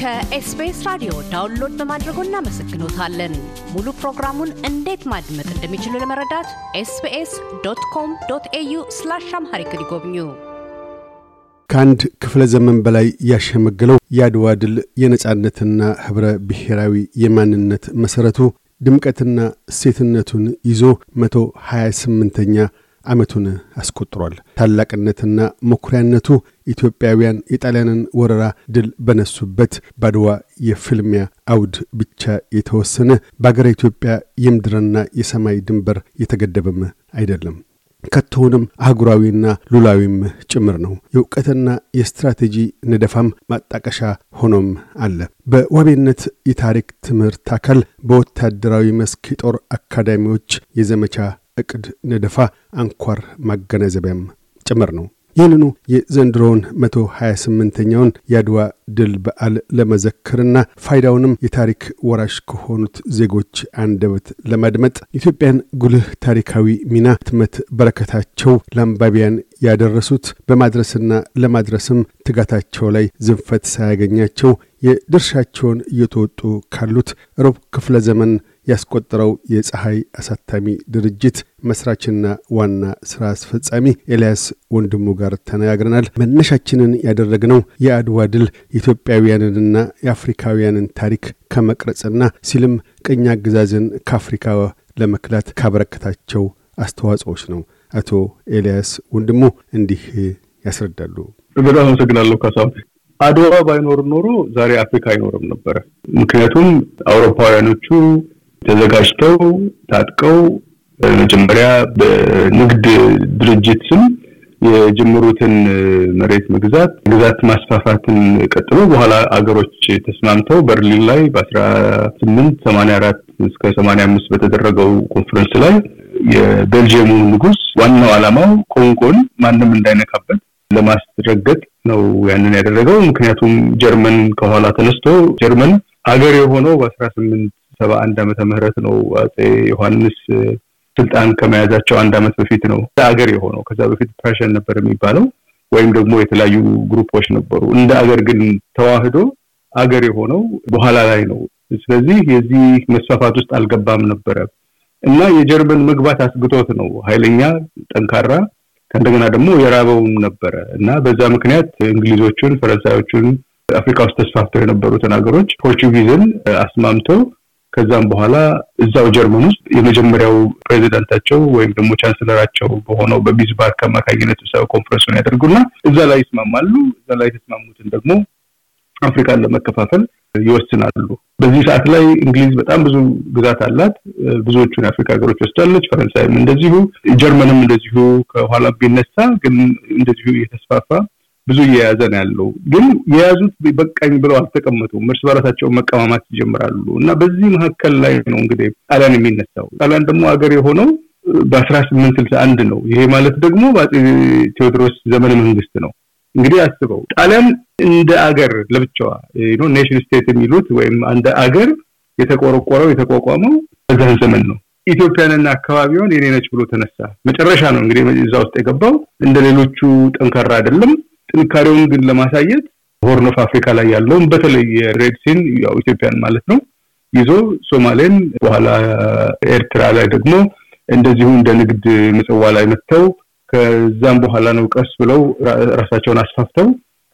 ከኤስቢኤስ ራዲዮ download በማድረጎ እናመሰግኖታለን። ሙሉ ፕሮግራሙን እንዴት ማድመጥ እንደሚችሉ ለመረዳት ኤስቢኤስ dot com dot au slash amharic ይጎብኙ። ከአንድ ክፍለ ዘመን በላይ ያሸመገለው የአድዋ ድል የነጻነትና ኅብረ ብሔራዊ የማንነት መሠረቱ ድምቀትና እሴትነቱን ይዞ መቶ ሀያ ስምንተኛ ዓመቱን አስቆጥሯል። ታላቅነትና መኩሪያነቱ ኢትዮጵያውያን የጣሊያንን ወረራ ድል በነሱበት ባድዋ የፍልሚያ አውድ ብቻ የተወሰነ በአገረ ኢትዮጵያ የምድርና የሰማይ ድንበር የተገደበም አይደለም። ከቶውንም አህጉራዊና ሉላዊም ጭምር ነው። የእውቀትና የስትራቴጂ ንደፋም ማጣቀሻ ሆኖም አለ። በዋቤነት የታሪክ ትምህርት አካል በወታደራዊ መስክ የጦር አካዳሚዎች የዘመቻ እቅድ ንደፋ አንኳር ማገናዘቢያም ጭምር ነው። ይህንኑ የዘንድሮውን መቶ ሀያ ስምንተኛውን የአድዋ ድል በዓል ለመዘክርና ፋይዳውንም የታሪክ ወራሽ ከሆኑት ዜጎች አንደበት ለማድመጥ ኢትዮጵያን ጉልህ ታሪካዊ ሚና ህትመት በረከታቸው ለአንባቢያን ያደረሱት በማድረስና ለማድረስም ትጋታቸው ላይ ዝንፈት ሳያገኛቸው የድርሻቸውን እየተወጡ ካሉት ሩብ ክፍለ ዘመን ያስቆጠረው የፀሐይ አሳታሚ ድርጅት መስራችና ዋና ስራ አስፈጻሚ ኤልያስ ወንድሙ ጋር ተነጋግረናል። መነሻችንን ያደረግነው የአድዋ ድል የኢትዮጵያውያንንና የአፍሪካውያንን ታሪክ ከመቅረጽና ሲልም ቅኝ አገዛዝን ከአፍሪካ ለመክላት ካበረከታቸው አስተዋጽኦች ነው። አቶ ኤልያስ ወንድሙ እንዲህ ያስረዳሉ። በጣም አመሰግናለሁ ካሳሁን። አድዋ ባይኖር ኖሮ ዛሬ አፍሪካ አይኖርም ነበረ። ምክንያቱም አውሮፓውያኖቹ ተዘጋጅተው ታጥቀው መጀመሪያ በንግድ ድርጅት ስም የጀመሩትን መሬት መግዛት ግዛት ማስፋፋትን ቀጥሎ በኋላ አገሮች ተስማምተው በርሊን ላይ በአስራ ስምንት ሰማንያ አራት እስከ ሰማንያ አምስት በተደረገው ኮንፈረንስ ላይ የቤልጅየሙ ንጉስ ዋናው ዓላማው ኮንጎን ማንም እንዳይነካበት ለማስረገጥ ነው ያንን ያደረገው። ምክንያቱም ጀርመን ከኋላ ተነስቶ ጀርመን አገር የሆነው በአስራ ስምንት ሰባ አንድ ዓመተ ምህረት ነው አጼ ዮሐንስ ስልጣን ከመያዛቸው አንድ ዓመት በፊት ነው አገር የሆነው። ከዛ በፊት Prussian ነበር የሚባለው ወይም ደግሞ የተለያዩ group ኦች ነበሩ። እንደ አገር ግን ተዋህዶ አገር የሆነው በኋላ ላይ ነው። ስለዚህ የዚህ መስፋፋት ውስጥ አልገባም ነበረ እና የጀርመን መግባት አስግቶት ነው ኃይለኛ ጠንካራ ከእንደገና ደግሞ የራበውም ነበረ እና በዛ ምክንያት እንግሊዞቹን፣ ፈረንሳዮቹን አፍሪካ ውስጥ ተስፋፍተው የነበሩትን ሀገሮች Portuguese ን አስማምተው ከዛም በኋላ እዛው ጀርመን ውስጥ የመጀመሪያው ፕሬዚዳንታቸው ወይም ደግሞ ቻንስለራቸው በሆነው በቢስማርክ አማካኝነት ስብሰባ ኮንፈረንሱን ያደርጉና እዛ ላይ ይስማማሉ። እዛ ላይ የተስማሙትን ደግሞ አፍሪካን ለመከፋፈል ይወስናሉ። በዚህ ሰዓት ላይ እንግሊዝ በጣም ብዙ ግዛት አላት። ብዙዎቹን የአፍሪካ ሀገሮች ወስዳለች። ፈረንሳይም እንደዚሁ፣ ጀርመንም እንደዚሁ ከኋላ ቢነሳ ግን እንደዚሁ እየተስፋፋ ብዙ እየያዘ ነው ያለው። ግን የያዙት በቃኝ ብለው አልተቀመጡም። እርስ በራሳቸው መቀማማት ይጀምራሉ እና በዚህ መካከል ላይ ነው እንግዲህ ጣሊያን የሚነሳው። ጣሊያን ደግሞ ሀገር የሆነው በአስራ ስምንት ስልሳ አንድ ነው። ይሄ ማለት ደግሞ በአጼ ቴዎድሮስ ዘመነ መንግስት ነው። እንግዲህ አስበው ጣሊያን እንደ አገር ለብቻዋ nation state የሚሉት ወይም እንደ አገር የተቆረቆረው የተቋቋመው በዛን ዘመን ነው። ኢትዮጵያንና አካባቢዋን የኔ ነች ብሎ ተነሳ። መጨረሻ ነው እንግዲህ እዛ ውስጥ የገባው። እንደ ሌሎቹ ጠንካራ አይደለም። ጥንካሬውን ግን ለማሳየት Horn of Africa ላይ ያለውን በተለይ የ Red Sea ን ያው ኢትዮጵያን ማለት ነው ይዞ ሶማሌን፣ በኋላ ኤርትራ ላይ ደግሞ እንደዚሁ እንደ ንግድ ምጽዋ ላይ መጥተው ከዛም በኋላ ነው ቀስ ብለው ራሳቸውን አስፋፍተው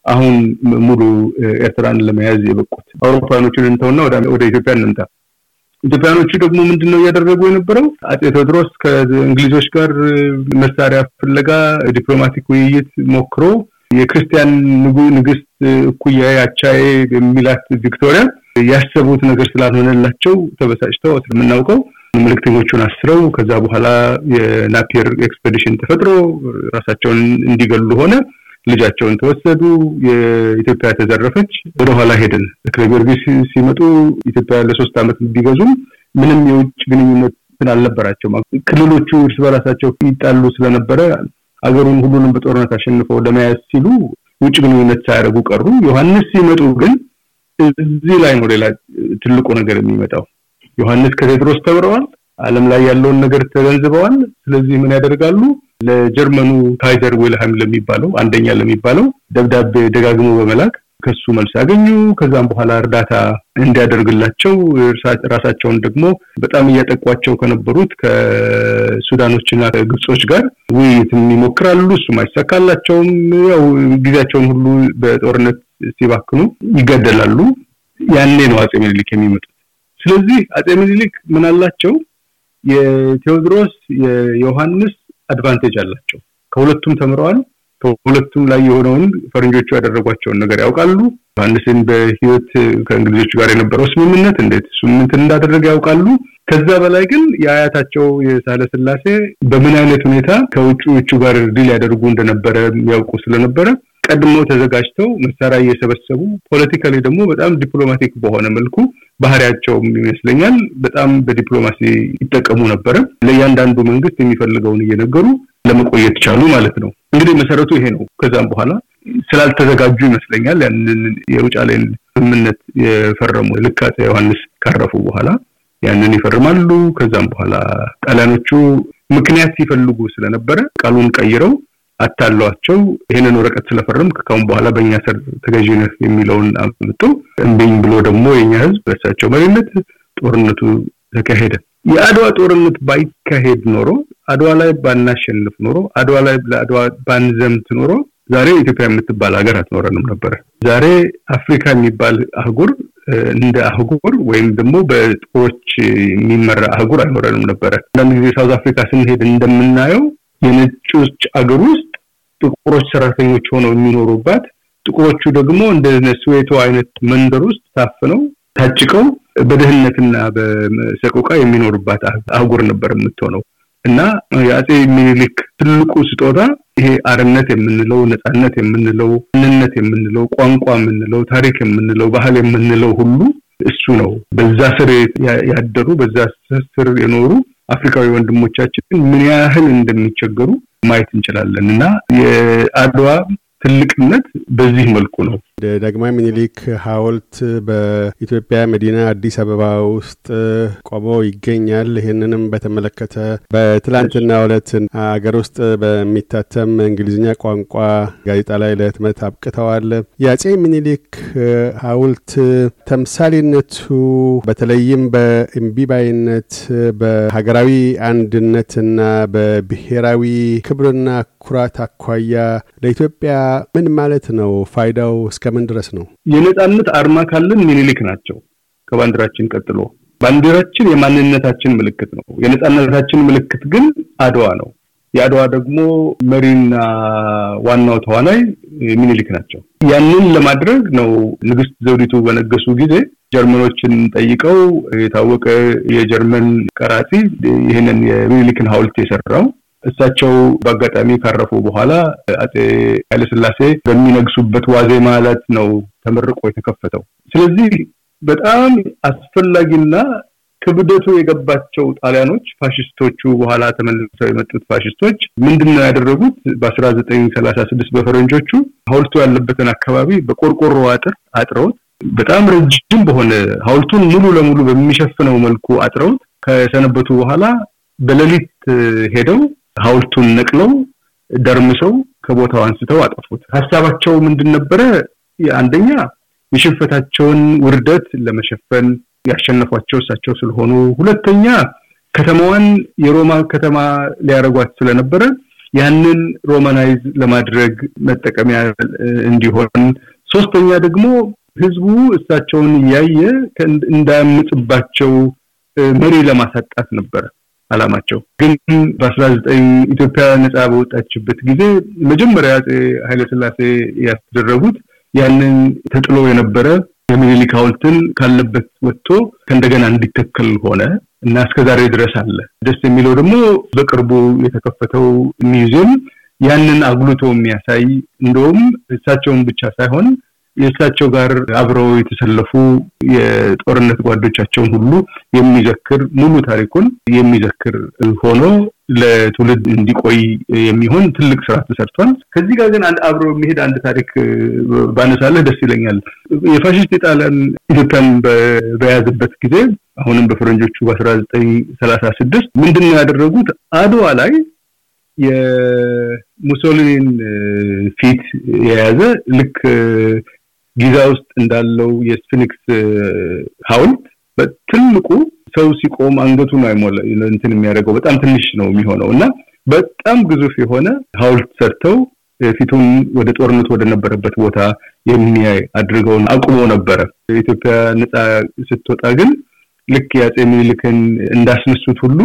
አሁን ሙሉ ኤርትራን ለመያዝ የበቁት። አውሮፓውያኖቹን እንተውና ወደ ኢትዮጵያ እንምጣ። ኢትዮጵያኖቹ ደግሞ ምንድን ነው እያደረጉ የነበረው? አጼ ቴዎድሮስ ከእንግሊዞች ጋር መሳሪያ ፍለጋ diplomatic ውይይት ሞክሮ የክርስቲያን ንግስት እኩያ አቻዬ የሚላት ቪክቶሪያ ያሰቡት ነገር ስላልሆነላቸው ተበሳጭተው ስለምናውቀው መልእክተኞቹን አስረው ከዛ በኋላ የናፒየር expedition ተፈጥሮ ራሳቸውን እንዲገሉ ሆነ። ልጃቸውን ተወሰዱ። የኢትዮጵያ ተዘረፈች። ወደኋላ ሄድን። ተክለ ጊዮርጊስ ሲመጡ ኢትዮጵያ ለሶስት ዓመት ቢገዙም ምንም የውጭ ግንኙነት አልነበራቸው። ክልሎቹ እርስ በራሳቸው ይጣሉ ስለነበረ አገሩን ሁሉንም በጦርነት አሸንፈው ለመያዝ ሲሉ ውጭ ግንኙነት ሳያደርጉ ቀሩ። ዮሐንስ ሲመጡ ግን እዚህ ላይ ነው ሌላ ትልቁ ነገር የሚመጣው። ዮሐንስ ከቴዎድሮስ ተምረዋል። ዓለም ላይ ያለውን ነገር ተገንዝበዋል። ስለዚህ ምን ያደርጋሉ? ለጀርመኑ ካይዘር ዊልሃም ለሚባለው አንደኛ ለሚባለው ደብዳቤ ደጋግሞ በመላክ ከሱ መልስ አገኙ። ከዛም በኋላ እርዳታ እንዲያደርግላቸው ራሳቸውን ደግሞ በጣም እያጠቋቸው ከነበሩት ከሱዳኖችና ከግብጾች ጋር ውይይትም ይሞክራሉ። እሱም አይሳካላቸውም። ያው ጊዜያቸውን ሁሉ በጦርነት ሲባክኑ ይገደላሉ። ያኔ ነው አጼ ምኒልክ የሚመጡት። ስለዚህ አጼ ምኒልክ ምን አላቸው? የቴዎድሮስ የዮሐንስ advantage አላቸው። ከሁለቱም ተምረዋል። ከሁለቱም ላይ የሆነውን ፈረንጆቹ ያደረጓቸውን ነገር ያውቃሉ። ዮሐንስን በህይወት ከእንግሊዞቹ ጋር የነበረው ስምምነት እንዴት ስምምነት እንዳደረገ ያውቃሉ። ከዛ በላይ ግን የአያታቸው የሳህለ ስላሴ በምን አይነት ሁኔታ ከውጭዎቹ ጋር deal ያደርጉ እንደነበረ ያውቁ ስለነበረ ቀድመው ተዘጋጅተው መሳሪያ እየሰበሰቡ politically ደግሞ በጣም diplomatic በሆነ መልኩ ባህሪያቸውም ይመስለኛል በጣም በዲፕሎማሲ ይጠቀሙ ነበረ። ለእያንዳንዱ መንግስት የሚፈልገውን እየነገሩ ለመቆየት ቻሉ ማለት ነው። እንግዲህ መሰረቱ ይሄ ነው። ከዛም በኋላ ስላልተዘጋጁ ይመስለኛል ያንን የውጫሌን ስምምነት የፈረሙ ልክ አፄ ዮሐንስ ካረፉ በኋላ ያንን ይፈርማሉ። ከዛም በኋላ ጣሊያኖቹ ምክንያት ሲፈልጉ ስለነበረ ቃሉን ቀይረው አታሏቸው ይህንን ወረቀት ስለፈረም ከካሁን በኋላ በእኛ ስር ነህ የሚለውን አምጥቶ እምቢኝ ብሎ ደግሞ የኛ ህዝብ በእሳቸው መሪነት ጦርነቱ ተካሄደ። የአድዋ ጦርነት ባይካሄድ ኖሮ አድዋ ላይ ባናሸንፍ ኖሮ አድዋ ላይ ለአድዋ ባንዘምት ኖሮ ዛሬ ኢትዮጵያ የምትባል ሀገር አትኖረንም ነበረ። ዛሬ አፍሪካ የሚባል አህጉር እንደ አህጉር ወይም ደግሞ በጥቁሮች የሚመራ አህጉር አይኖረንም ነበረ። አንዳንድ ጊዜ ሳውዝ አፍሪካ ስንሄድ እንደምናየው የነጮች አገር ውስጥ ጥቁሮች ሰራተኞች ሆነው የሚኖሩባት ጥቁሮቹ ደግሞ እንደ ስዌቶ አይነት መንደር ውስጥ ታፍነው ታጭቀው በድህነትና በሰቆቃ የሚኖሩባት አህጉር ነበር የምትሆነው እና የአጼ ሚኒሊክ ትልቁ ስጦታ ይሄ አርነት የምንለው ነፃነት የምንለው ምንነት የምንለው ቋንቋ የምንለው ታሪክ የምንለው ባህል የምንለው ሁሉ እሱ ነው። በዛ ስር ያደሩ በዛ ስር የኖሩ አፍሪካዊ ወንድሞቻችን ምን ያህል እንደሚቸገሩ ማየት እንችላለን እና የአድዋ ትልቅነት በዚህ መልኩ ነው። ዳግማዊ ምኒልክ ሐውልት በኢትዮጵያ መዲና አዲስ አበባ ውስጥ ቆሞ ይገኛል። ይህንንም በተመለከተ በትላንትና ዕለት አገር ውስጥ በሚታተም እንግሊዝኛ ቋንቋ ጋዜጣ ላይ ለህትመት አብቅተዋል። የአጼ ምኒልክ ሐውልት ተምሳሌነቱ በተለይም በእምቢባይነት በሀገራዊ አንድነትና በብሔራዊ ክብርና ኩራት አኳያ ለኢትዮጵያ ምን ማለት ነው? ፋይዳው እስከምን ድረስ ነው? የነጻነት አርማ ካለን ሚኒሊክ ናቸው። ከባንዲራችን ቀጥሎ ባንዲራችን የማንነታችን ምልክት ነው። የነጻነታችን ምልክት ግን አድዋ ነው። የአድዋ ደግሞ መሪና ዋናው ተዋናይ ሚኒሊክ ናቸው። ያንን ለማድረግ ነው ንግስት ዘውዲቱ በነገሱ ጊዜ ጀርመኖችን ጠይቀው የታወቀ የጀርመን ቀራጺ ይህንን የሚኒሊክን ሐውልት የሰራው እሳቸው በአጋጣሚ ካረፉ በኋላ አጼ ኃይለስላሴ በሚነግሱበት ዋዜማ ዕለት ነው ተመርቆ የተከፈተው። ስለዚህ በጣም አስፈላጊና ክብደቱ የገባቸው ጣሊያኖች ፋሽስቶቹ በኋላ ተመልሰው የመጡት ፋሽስቶች ምንድን ነው ያደረጉት? በአስራ ዘጠኝ ሰላሳ ስድስት በፈረንጆቹ ሐውልቱ ያለበትን አካባቢ በቆርቆሮ አጥር አጥረውት በጣም ረጅም በሆነ ሐውልቱን ሙሉ ለሙሉ በሚሸፍነው መልኩ አጥረውት ከሰነበቱ በኋላ በሌሊት ሄደው ሐውልቱን ነቅለው ደርምሰው ከቦታው አንስተው አጠፉት። ሀሳባቸው ምንድን ነበረ? አንደኛ የሽንፈታቸውን ውርደት ለመሸፈን ያሸነፏቸው እሳቸው ስለሆኑ፣ ሁለተኛ ከተማዋን የሮማ ከተማ ሊያደርጓት ስለነበረ ያንን ሮማናይዝ ለማድረግ መጠቀሚያ እንዲሆን፣ ሶስተኛ ደግሞ ህዝቡ እሳቸውን እያየ እንዳያምጽባቸው መሪ ለማሳጣት ነበረ አላማቸው። ግን በአስራ ዘጠኝ ኢትዮጵያ ነፃ በወጣችበት ጊዜ መጀመሪያ አፄ ኃይለስላሴ ያስደረጉት ያንን ተጥሎ የነበረ የሚኒሊክ ሐውልትን ካለበት ወጥቶ ከእንደገና እንዲተከል ሆነ እና እስከዛሬ ድረስ አለ። ደስ የሚለው ደግሞ በቅርቡ የተከፈተው ሚውዚየም ያንን አጉልቶ የሚያሳይ እንደውም እሳቸውን ብቻ ሳይሆን የእሳቸው ጋር አብረው የተሰለፉ የጦርነት ጓዶቻቸውን ሁሉ የሚዘክር ሙሉ ታሪኩን የሚዘክር ሆኖ ለትውልድ እንዲቆይ የሚሆን ትልቅ ስራ ተሰርቷል። ከዚህ ጋር ግን አብሮ የሚሄድ አንድ ታሪክ ባነሳለህ ደስ ይለኛል። የፋሽስት የጣሊያን ኢትዮጵያን በያዘበት ጊዜ አሁንም በፈረንጆቹ በአስራ ዘጠኝ ሰላሳ ስድስት ምንድን ነው ያደረጉት? አድዋ ላይ የሙሶሊኒን ፊት የያዘ ልክ ጊዛ ውስጥ እንዳለው የስፊኒክስ ሐውልት በትልቁ ሰው ሲቆም አንገቱን አይሞላ እንትን የሚያደርገው በጣም ትንሽ ነው የሚሆነው እና በጣም ግዙፍ የሆነ ሐውልት ሰርተው ፊቱን ወደ ጦርነት ወደ ነበረበት ቦታ የሚያይ አድርገውን አቁሞ ነበረ። ኢትዮጵያ ነፃ ስትወጣ ግን ልክ የአፄ ምኒልክን እንዳስነሱት ሁሉ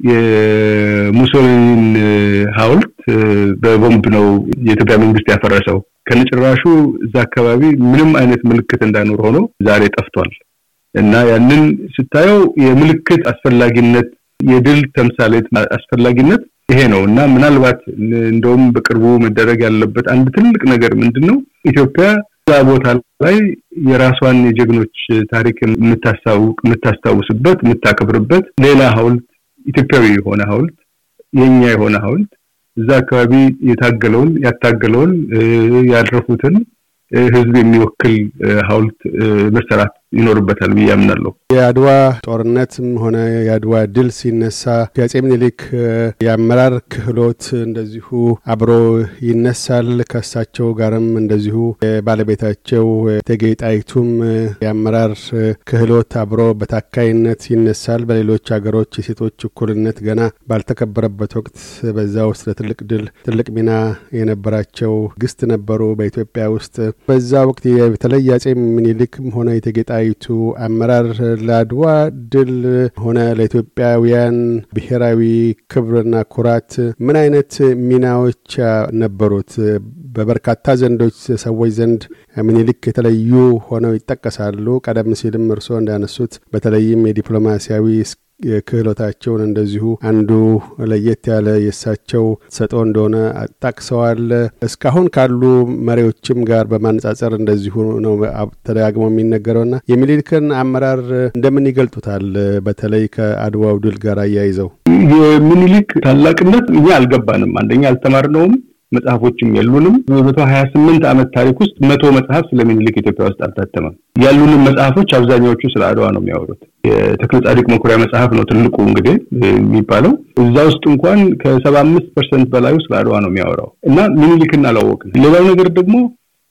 የሙሶሊኒን ሐውልት በቦምብ ነው የኢትዮጵያ መንግስት ያፈረሰው። ከነጭራሹ እዛ አካባቢ ምንም አይነት ምልክት እንዳይኖር ሆኖ ዛሬ ጠፍቷል። እና ያንን ስታየው የምልክት አስፈላጊነት የድል ተምሳሌት አስፈላጊነት ይሄ ነው። እና ምናልባት እንደውም በቅርቡ መደረግ ያለበት አንድ ትልቅ ነገር ምንድን ነው ኢትዮጵያ እዛ ቦታ ላይ የራሷን የጀግኖች ታሪክ የምታስታውስበት የምታከብርበት ሌላ ሐውልት ኢትዮጵያዊ የሆነ ሐውልት የኛ የሆነ ሐውልት እዛ አካባቢ የታገለውን ያታገለውን ያልረፉትን ህዝብ የሚወክል ሐውልት መሰራት ይኖርበታል ብዬ አምናለሁ። የአድዋ ጦርነትም ሆነ የአድዋ ድል ሲነሳ የአጼ ምኒልክ የአመራር ክህሎት እንደዚሁ አብሮ ይነሳል። ከእሳቸው ጋርም እንደዚሁ የባለቤታቸው እቴጌ ጣይቱም የአመራር ክህሎት አብሮ በታካይነት ይነሳል። በሌሎች ሀገሮች የሴቶች እኩልነት ገና ባልተከበረበት ወቅት በዛ ውስጥ ለትልቅ ድል ትልቅ ሚና የነበራቸው ግስት ነበሩ በኢትዮጵያ ውስጥ በዛ ወቅት በተለይ አጼ ምኒልክም ሆነ የእቴጌ አመራር ለአድዋ ድል ሆነ ለኢትዮጵያውያን ብሔራዊ ክብርና ኩራት ምን አይነት ሚናዎች ነበሩት? በበርካታ ዘንዶች ሰዎች ዘንድ ምኒልክ የተለዩ ሆነው ይጠቀሳሉ። ቀደም ሲልም እርስዎ እንዳነሱት በተለይም የዲፕሎማሲያዊ ክህሎታቸውን እንደዚሁ አንዱ ለየት ያለ የእሳቸው ሰጦ እንደሆነ ጠቅሰዋል። እስካሁን ካሉ መሪዎችም ጋር በማነጻጸር እንደዚሁ ነው ተደጋግሞ የሚነገረውና የሚኒልክን አመራር እንደምን ይገልጡታል? በተለይ ከአድዋው ድል ጋር አያይዘው የሚኒሊክ ታላቅነት እኛ አልገባንም። አንደኛ አልተማርነውም። መጽሐፎችም የሉንም። በመቶ ሀያ ስምንት ዓመት ታሪክ ውስጥ መቶ መጽሐፍ ስለ ሚኒሊክ ኢትዮጵያ ውስጥ አልታተመም። ያሉንም መጽሐፎች አብዛኛዎቹ ስለ አድዋ ነው የሚያወሩት። የተክለ ጻድቅ መኩሪያ መጽሐፍ ነው ትልቁ እንግዲህ የሚባለው። እዛ ውስጥ እንኳን ከሰባ አምስት percent በላዩ ስለ አድዋ ነው የሚያወራው እና ሚኒሊክን አላወቅን። ሌላው ነገር ደግሞ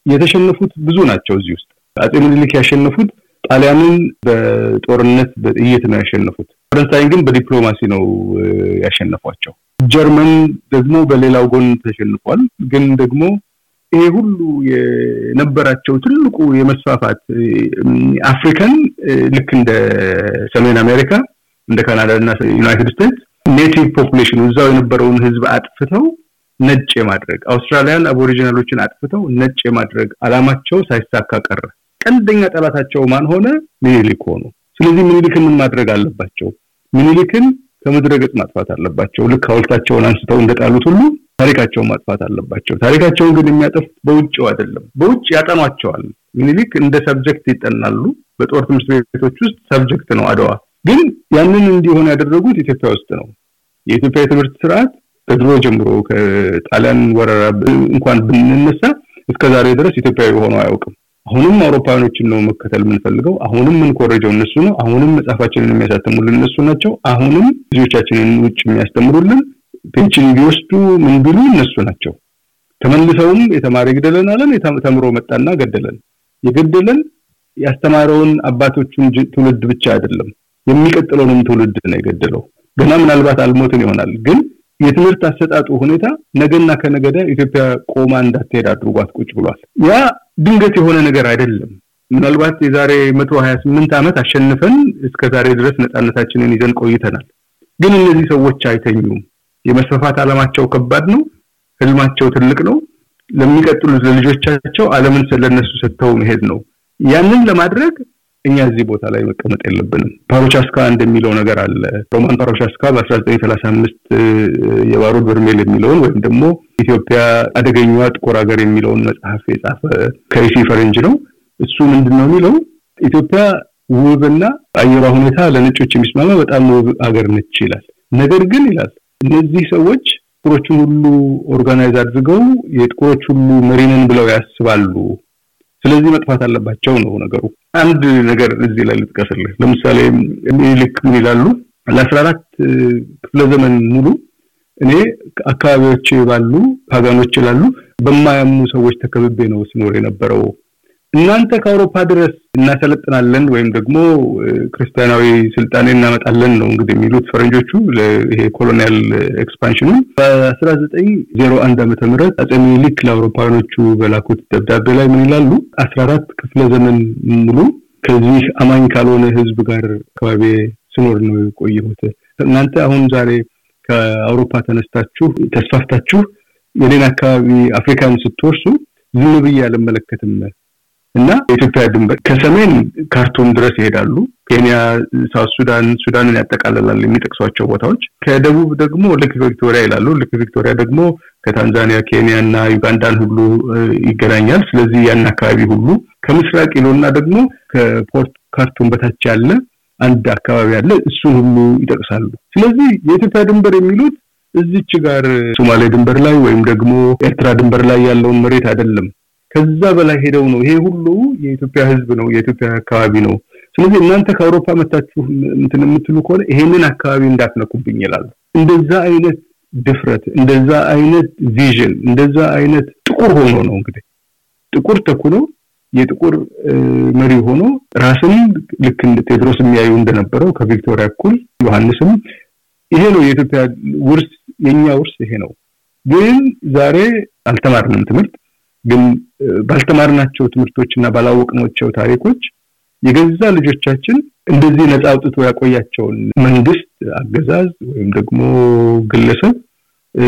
የተሸነፉት ብዙ ናቸው እዚህ ውስጥ አጼ ሚኒሊክ ያሸነፉት ጣሊያንን በጦርነት በጥይት ነው ያሸነፉት። ፈረንሳይን ግን በዲፕሎማሲ ነው ያሸነፏቸው። ጀርመን ደግሞ በሌላው ጎን ተሸንፏል። ግን ደግሞ ይሄ ሁሉ የነበራቸው ትልቁ የመስፋፋት አፍሪካን ልክ እንደ ሰሜን አሜሪካ እንደ ካናዳ እና ዩናይትድ ስቴትስ native population እዛው የነበረውን ህዝብ አጥፍተው ነጭ የማድረግ አውስትራሊያን አቦሪጂናሎችን አጥፍተው ነጭ የማድረግ አላማቸው ሳይሳካ ቀረ። ቀንደኛ ጠላታቸው ማን ሆነ? ሚኒሊክ ሆኑ። ስለዚህ ሚኒሊክን ምን ማድረግ አለባቸው? ሚኒሊክን ከምድረ ገጽ ማጥፋት አለባቸው። ልክ ሐውልታቸውን አንስተው እንደጣሉት ሁሉ ታሪካቸውን ማጥፋት አለባቸው። ታሪካቸውን ግን የሚያጠፉት በውጭው አይደለም፣ በውጭ ያጠኗቸዋል። ሚኒሊክ እንደ ሰብጀክት ይጠናሉ። በጦር ትምህርት ቤቶች ውስጥ ሰብጀክት ነው አድዋ። ግን ያንን እንዲሆን ያደረጉት ኢትዮጵያ ውስጥ ነው። የኢትዮጵያ የትምህርት ስርዓት ከድሮ ጀምሮ ከጣሊያን ወረራ እንኳን ብንነሳ እስከ ዛሬ ድረስ ኢትዮጵያዊ ሆኖ አያውቅም። አሁንም አውሮፓውያኖችን ነው መከተል የምንፈልገው። አሁንም የምንኮረጀው እነሱ ነው። አሁንም መጽሐፋችንን የሚያሳትሙልን እነሱ ናቸው። አሁንም ልጆቻችንን ውጭ የሚያስተምሩልን ፔንሽን ቢወስዱ ምን ቢሉ እነሱ ናቸው። ተመልሰውም የተማረ ይግደለን አለን። ተምሮ መጣና ገደለን። የገደለን ያስተማረውን አባቶቹን ትውልድ ብቻ አይደለም፣ የሚቀጥለውንም ትውልድ ነው የገደለው። ገና ምናልባት አልሞትን ይሆናል ግን የትምህርት አሰጣጡ ሁኔታ ነገና ከነገደ ኢትዮጵያ ቆማ እንዳትሄድ አድርጓት ቁጭ ብሏል። ያ ድንገት የሆነ ነገር አይደለም። ምናልባት የዛሬ መቶ ሀያ ስምንት ዓመት አሸንፈን እስከ ዛሬ ድረስ ነፃነታችንን ይዘን ቆይተናል። ግን እነዚህ ሰዎች አይተኙም። የመስፋፋት ዓላማቸው ከባድ ነው። ህልማቸው ትልቅ ነው። ለሚቀጥሉት ለልጆቻቸው ዓለምን ስለነሱ ሰጥተው መሄድ ነው። ያንን ለማድረግ እኛ እዚህ ቦታ ላይ መቀመጥ የለብንም። ፓሮቻስካ እንደሚለው ነገር አለ። ሮማን ፓሮቻስካ በ1935 የባሩድ በርሜል የሚለውን ወይም ደግሞ ኢትዮጵያ አደገኛዋ ጥቁር ሀገር የሚለውን መጽሐፍ የጻፈ ከይሲ ፈረንጅ ነው። እሱ ምንድን ነው የሚለው ኢትዮጵያ ውብና አየሯ ሁኔታ ለነጮች የሚስማማ በጣም ውብ ሀገር ነች ይላል። ነገር ግን ይላል እነዚህ ሰዎች ጥቁሮችን ሁሉ organize አድርገው የጥቁሮች ሁሉ መሪነን ብለው ያስባሉ። ስለዚህ መጥፋት አለባቸው ነው ነገሩ። አንድ ነገር እዚህ ላይ ልጥቀስልህ። ለምሳሌ ልክ ምን ይላሉ? ለአስራ አራት ክፍለ ዘመን ሙሉ እኔ አካባቢዎች ባሉ ፓጋኖች ይላሉ በማያምኑ ሰዎች ተከብቤ ነው ሲኖር የነበረው እናንተ ከአውሮፓ ድረስ እናሰለጥናለን ወይም ደግሞ ክርስቲያናዊ ስልጣኔ እናመጣለን ነው እንግዲህ የሚሉት ፈረንጆቹ ይሄ colonial expansion ኑ በአስራ ዘጠኝ ዜሮ አንድ አጼ ሚኒሊክ ለአውሮፓውያኖቹ በላኩት ደብዳቤ ላይ ምን ይላሉ? አስራ አራት ክፍለ ዘመን ሙሉ ከዚህ አማኝ ካልሆነ ህዝብ ጋር አካባቢ ስኖር ነው የቆየሁት። እናንተ አሁን ዛሬ ከአውሮፓ ተነስታችሁ ተስፋፍታችሁ የሌላ አካባቢ አፍሪካን ስትወርሱ ዝም ብዬ አልመለከትም እና የኢትዮጵያ ድንበር ከሰሜን ካርቱም ድረስ ይሄዳሉ። ኬንያ፣ ሳውት ሱዳን፣ ሱዳንን ያጠቃልላል የሚጠቅሷቸው ቦታዎች። ከደቡብ ደግሞ ልክ ቪክቶሪያ ይላሉ። ልክ ቪክቶሪያ ደግሞ ከታንዛኒያ፣ ኬንያ እና ዩጋንዳን ሁሉ ይገናኛል። ስለዚህ ያን አካባቢ ሁሉ ከምስራቅ ይሎና ደግሞ ከፖርት ካርቱም በታች ያለ አንድ አካባቢ አለ። እሱን ሁሉ ይጠቅሳሉ። ስለዚህ የኢትዮጵያ ድንበር የሚሉት እዚች ጋር ሶማሌ ድንበር ላይ ወይም ደግሞ ኤርትራ ድንበር ላይ ያለውን መሬት አይደለም። ከዛ በላይ ሄደው ነው። ይሄ ሁሉ የኢትዮጵያ ሕዝብ ነው፣ የኢትዮጵያ አካባቢ ነው። ስለዚህ እናንተ ከአውሮፓ መታችሁ እንትን የምትሉ ከሆነ ይሄንን አካባቢ እንዳትነኩብኝ ይላሉ። እንደዛ አይነት ድፍረት፣ እንደዛ አይነት ቪዥን፣ እንደዛ አይነት ጥቁር ሆኖ ነው እንግዲህ ጥቁር ተኩኖ የጥቁር መሪ ሆኖ ራስን ልክ እንደ ቴዎድሮስ የሚያዩ እንደነበረው ከቪክቶሪያ እኩል ዮሐንስም ይሄ ነው የኢትዮጵያ ውርስ፣ የኛ ውርስ ይሄ ነው። ግን ዛሬ አልተማርንም ትምህርት ግን ባልተማርናቸው ትምህርቶች እና ባላወቅናቸው ታሪኮች የገዛ ልጆቻችን እንደዚህ ነፃ አውጥቶ ያቆያቸውን መንግስት፣ አገዛዝ ወይም ደግሞ ግለሰብ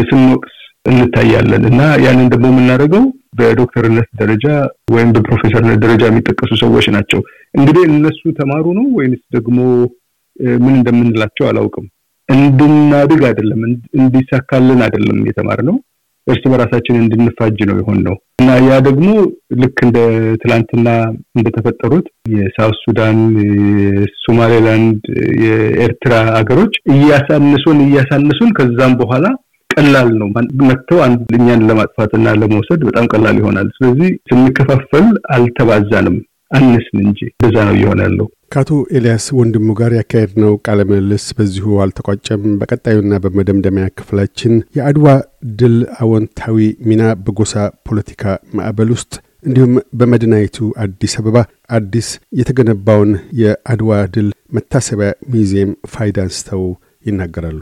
ስንወቅስ እንታያለን እና ያንን ደግሞ የምናደርገው በዶክተርነት ደረጃ ወይም በፕሮፌሰርነት ደረጃ የሚጠቀሱ ሰዎች ናቸው። እንግዲህ እነሱ ተማሩ ነው ወይንስ ደግሞ ምን እንደምንላቸው አላውቅም። እንድናድግ አይደለም፣ እንዲሳካልን አይደለም የተማርነው እርስ በራሳችን እንድንፋጅ ነው የሆን ነው እና ያ ደግሞ ልክ እንደ ትላንትና እንደተፈጠሩት የሳውት ሱዳን፣ የሶማሌላንድ፣ የኤርትራ ሀገሮች እያሳንሱን እያሳንሱን ከዛም በኋላ ቀላል ነው መጥተው እኛን ለማጥፋትና ለመውሰድ በጣም ቀላል ይሆናል። ስለዚህ ስንከፋፈል አልተባዛንም አነስን እንጂ እንደዛ ነው እየሆነ ያለው። ከአቶ ኤልያስ ወንድሙ ጋር ያካሄድነው ቃለ ምልልስ በዚሁ አልተቋጨም። በቀጣዩና በመደምደሚያ ክፍላችን የአድዋ ድል አዎንታዊ ሚና በጎሳ ፖለቲካ ማዕበል ውስጥ እንዲሁም በመዲናይቱ አዲስ አበባ አዲስ የተገነባውን የአድዋ ድል መታሰቢያ ሙዚየም ፋይዳ አንስተው ይናገራሉ።